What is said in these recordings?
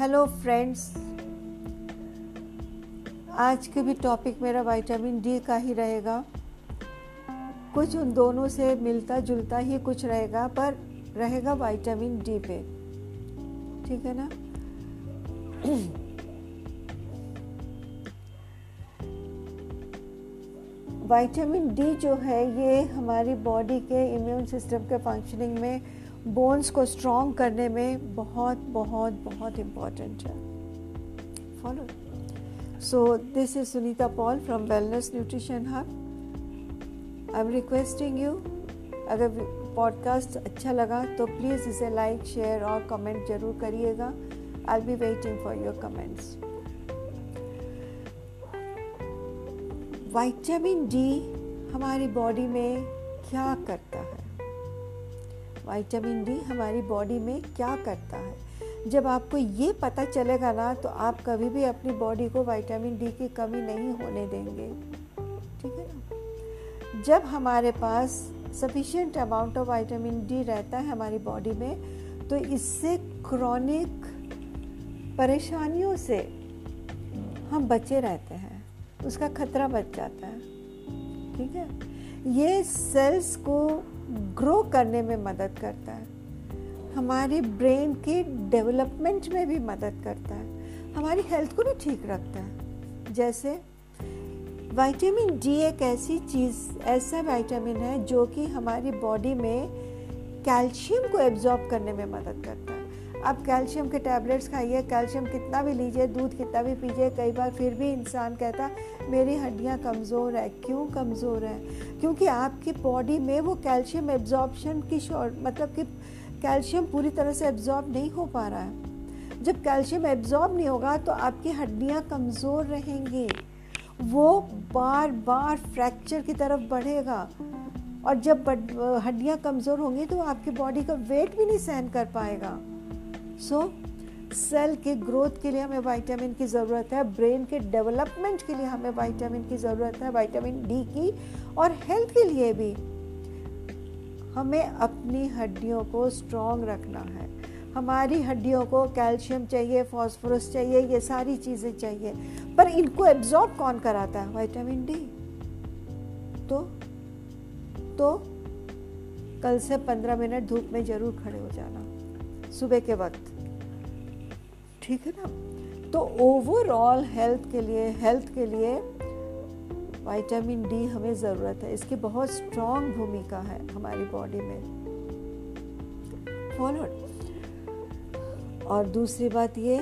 Hello friends आज के भी टॉपिक मेरा विटामिन डी का ही रहेगा। कुछ उन दोनों से मिलता जुलता ही कुछ रहेगा, पर रहेगा विटामिन डी पे। ठीक है ना? विटामिन डी जो है, ये हमारी बॉडी के इम्यून सिस्टम के फंक्शनिंग में बोन्स को स्ट्रॉन्ग करने में बहुत बहुत बहुत इंपॉर्टेंट है। Follow so this is Sunita Paul from wellness nutrition hub I am requesting you अगर पॉडकास्ट अच्छा लगा तो प्लीज़ इसे लाइक शेयर और कमेंट ज़रूर करिएगा। I be waiting for your comments vitamin D हमारी बॉडी में क्या करता है? विटामिन डी हमारी बॉडी में क्या करता है? जब आपको ये पता चलेगा ना तो आप कभी भी अपनी बॉडी को विटामिन डी की कमी नहीं होने देंगे। ठीक है ना? जब हमारे पास sufficient amount of vitamin D रहता है हमारी बॉडी में तो इससे क्रॉनिक परेशानियों से हम बचे रहते हैं। उसका खतरा बच जाता है। ठीक है? ये सेल्स को ग्रो करने में मदद करता है। हमारी ब्रेन के डेवलपमेंट में भी मदद करता है। हमारी हेल्थ को भी ठीक रखता है। जैसे विटामिन डी एक ऐसी चीज़, ऐसा विटामिन है जो कि हमारी बॉडी में कैल्शियम को एब्जॉर्ब करने में मदद करता है। आप कैल्शियम के टैबलेट्स खाइए, कैल्शियम कितना भी लीजिए, दूध कितना भी पीजिए, कई बार फिर भी इंसान कहता मेरी हड्डियाँ कमज़ोर है। क्यों कमज़ोर है? क्योंकि आपकी बॉडी में वो कैल्शियम एब्जॉर्बशन की शॉर्ट मतलब कि कैल्शियम पूरी तरह से एब्जॉर्ब नहीं हो पा रहा है। जब कैल्शियम एब्जॉर्ब नहीं होगा तो आपकी हड्डियाँ कमज़ोर रहेंगी। वो बार बार फ्रैक्चर की तरफ़ बढ़ेगा। और जब हड्डियाँ कमज़ोर होंगी तो आपकी बॉडी का वेट भी नहीं सहन कर पाएगा। सो सेल के ग्रोथ के लिए हमें विटामिन की ज़रूरत है ब्रेन के डेवलपमेंट के लिए हमें विटामिन की ज़रूरत है विटामिन डी की और हेल्थ के लिए भी। हमें अपनी हड्डियों को स्ट्रॉन्ग रखना है। हमारी हड्डियों को कैल्शियम चाहिए फॉस्फोरस चाहिए, ये सारी चीज़ें चाहिए। पर इनको एब्जॉर्ब कौन कराता है? विटामिन डी तो तो कल से पंद्रह मिनट धूप में ज़रूर खड़े हो जाना। सुबह के वक्त। ठीक है ना? तो ओवरऑल हेल्थ के लिए हेल्थ के लिए विटामिन डी हमें ज़रूरत है। इसकी बहुत स्ट्रॉन्ग भूमिका है हमारी बॉडी में। फॉलोड और दूसरी बात ये,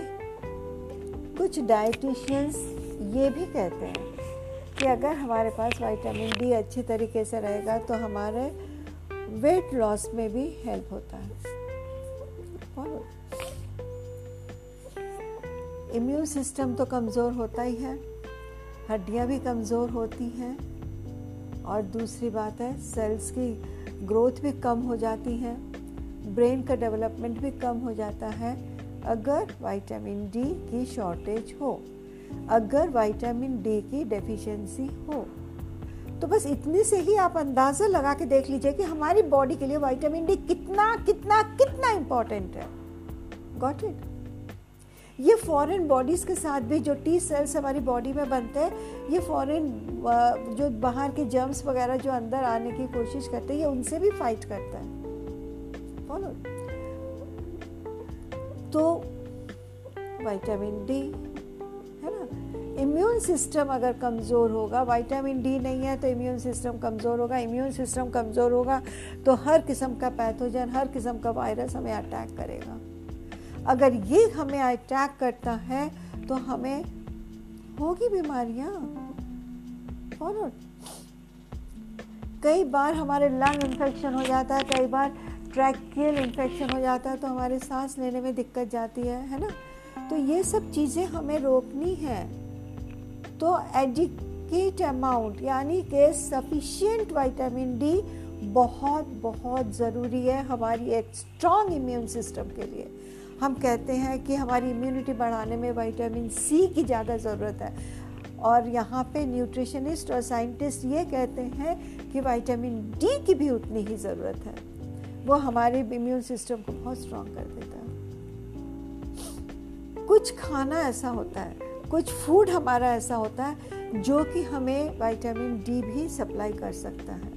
कुछ डाइटिशियंस ये भी कहते हैं कि अगर हमारे पास विटामिन डी अच्छी तरीके से रहेगा तो हमारे वेट लॉस में भी हेल्प होता है। इम्यून सिस्टम तो कमज़ोर होता ही है, हड्डियाँ भी कमज़ोर होती हैं, और दूसरी बात है सेल्स की ग्रोथ भी कम हो जाती है ब्रेन का डेवलपमेंट भी कम हो जाता है, अगर विटामिन डी की शॉर्टेज हो, अगर विटामिन डी की डेफिशिएंसी हो। तो बस इतने से ही आप अंदाज़ा लगा के देख लीजिए कि हमारी बॉडी के लिए विटामिन डी कितना कितना कितना इम्पोर्टेंट है। गॉट इट ये फॉरेन बॉडीज़ के साथ भी जो टी सेल्स हमारी बॉडी में बनते हैं, ये फॉरेन जो बाहर के जर्म्स वगैरह जो अंदर आने की कोशिश करते हैं, ये उनसे भी फाइट करता है। फॉलो तो वाइटामिन डी इम्यून सिस्टम अगर कमज़ोर होगा विटामिन डी नहीं है तो इम्यून सिस्टम कमज़ोर होगा इम्यून सिस्टम कमज़ोर होगा तो हर किस्म का पैथोजन हर किस्म का वायरस हमें अटैक करेगा। अगर ये हमें अटैक करता है तो हमें होगी बीमारियाँ। फॉलो कई बार हमारे लंग इन्फेक्शन हो जाता है, कई बार ट्रैकियल इन्फेक्शन हो जाता है तो हमारे सांस लेने में दिक्कत जाती है है ना? तो ये सब चीज़ें हमें रोकनी है। तो एडिकेट अमाउंट यानी कि सफिशियंट विटामिन डी बहुत बहुत ज़रूरी है हमारी एक स्ट्रॉन्ग इम्यून सिस्टम के लिए। हम कहते हैं कि हमारी इम्यूनिटी बढ़ाने में विटामिन सी की ज़्यादा ज़रूरत है। और यहाँ पे न्यूट्रिशनिस्ट और साइंटिस्ट ये कहते हैं कि विटामिन डी की भी उतनी ही ज़रूरत है। वो हमारे इम्यून सिस्टम को बहुत स्ट्रॉन्ग कर देता है। कुछ खाना ऐसा होता है कुछ फ़ूड हमारा ऐसा होता है जो कि हमें विटामिन डी भी सप्लाई कर सकता है।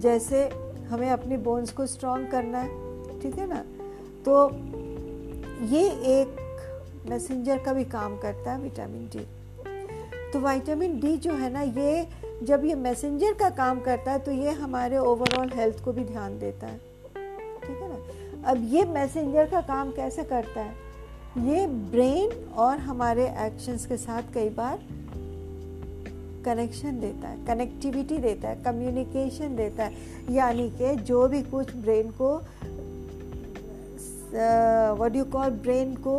जैसे हमें अपनी बोन्स को स्ट्रॉन्ग करना है, ठीक है ना? तो ये एक मैसेंजर का भी काम करता है विटामिन डी तो विटामिन डी जो है ना, ये जब ये मैसेंजर का काम करता है तो ये हमारे ओवरऑल हेल्थ को भी ध्यान देता है, ठीक है ना? अब ये मैसेंजर का काम कैसे करता है? ये ब्रेन और हमारे एक्शंस के साथ कई बार कनेक्शन देता है कनेक्टिविटी देता है कम्युनिकेशन देता है। यानी कि जो भी कुछ ब्रेन को व्हाट यू कॉल ब्रेन को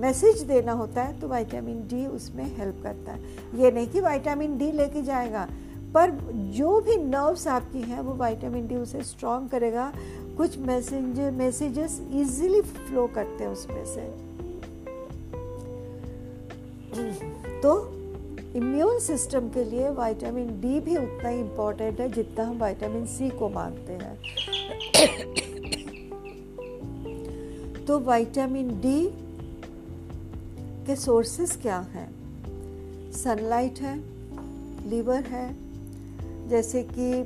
मैसेज देना होता है तो विटामिन डी उसमें हेल्प करता है। ये नहीं कि विटामिन डी लेके जाएगा, पर जो भी नर्व्स आपकी हैं, वो विटामिन डी उसे स्ट्रॉन्ग करेगा कुछ मैसेंजर मैसेजेस इजीली फ्लो करते हैं उसमें से। तो इम्यून सिस्टम के लिए विटामिन डी भी उतना ही इम्पोर्टेंट है जितना हम विटामिन सी को मानते हैं। तो विटामिन डी के सोर्सेस क्या हैं? सनलाइट है लीवर है, जैसे कि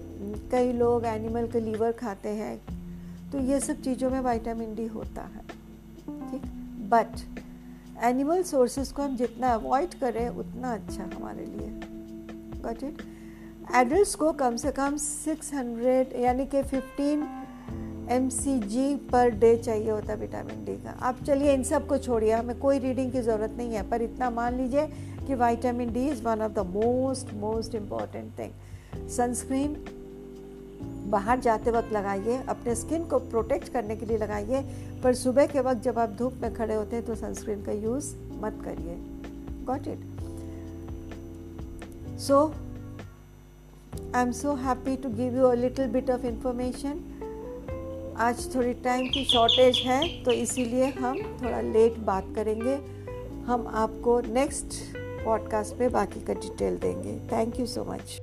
कई लोग एनिमल के लीवर खाते हैं। तो ये सब चीज़ों में विटामिन डी होता है, ठीक? बट एनिमल सोर्सेज को हम जितना अवॉइड करें, उतना अच्छा हमारे लिए। गॉट इट एडल्ट को कम से कम 600 यानी कि 15 एम पर डे चाहिए होता है विटामिन डी का। आप चलिए, इन सबको छोड़िए, हमें कोई रीडिंग की ज़रूरत नहीं है, पर इतना मान लीजिए कि vitamin D is one of the most most important thing sunscreen बाहर जाते वक्त लगाइए, अपने स्किन को प्रोटेक्ट करने के लिए लगाइए, पर सुबह के वक्त जब आप धूप में खड़े होते हैं तो सनस्क्रीन का यूज़ मत करिए। Got it so I am so happy to give you a little bit of information आज थोड़ी टाइम की शॉर्टेज है तो इसीलिए हम थोड़ा लेट बात करेंगे। हम आपको नेक्स्ट पॉडकास्ट पे बाकी का डिटेल देंगे। Thank you so much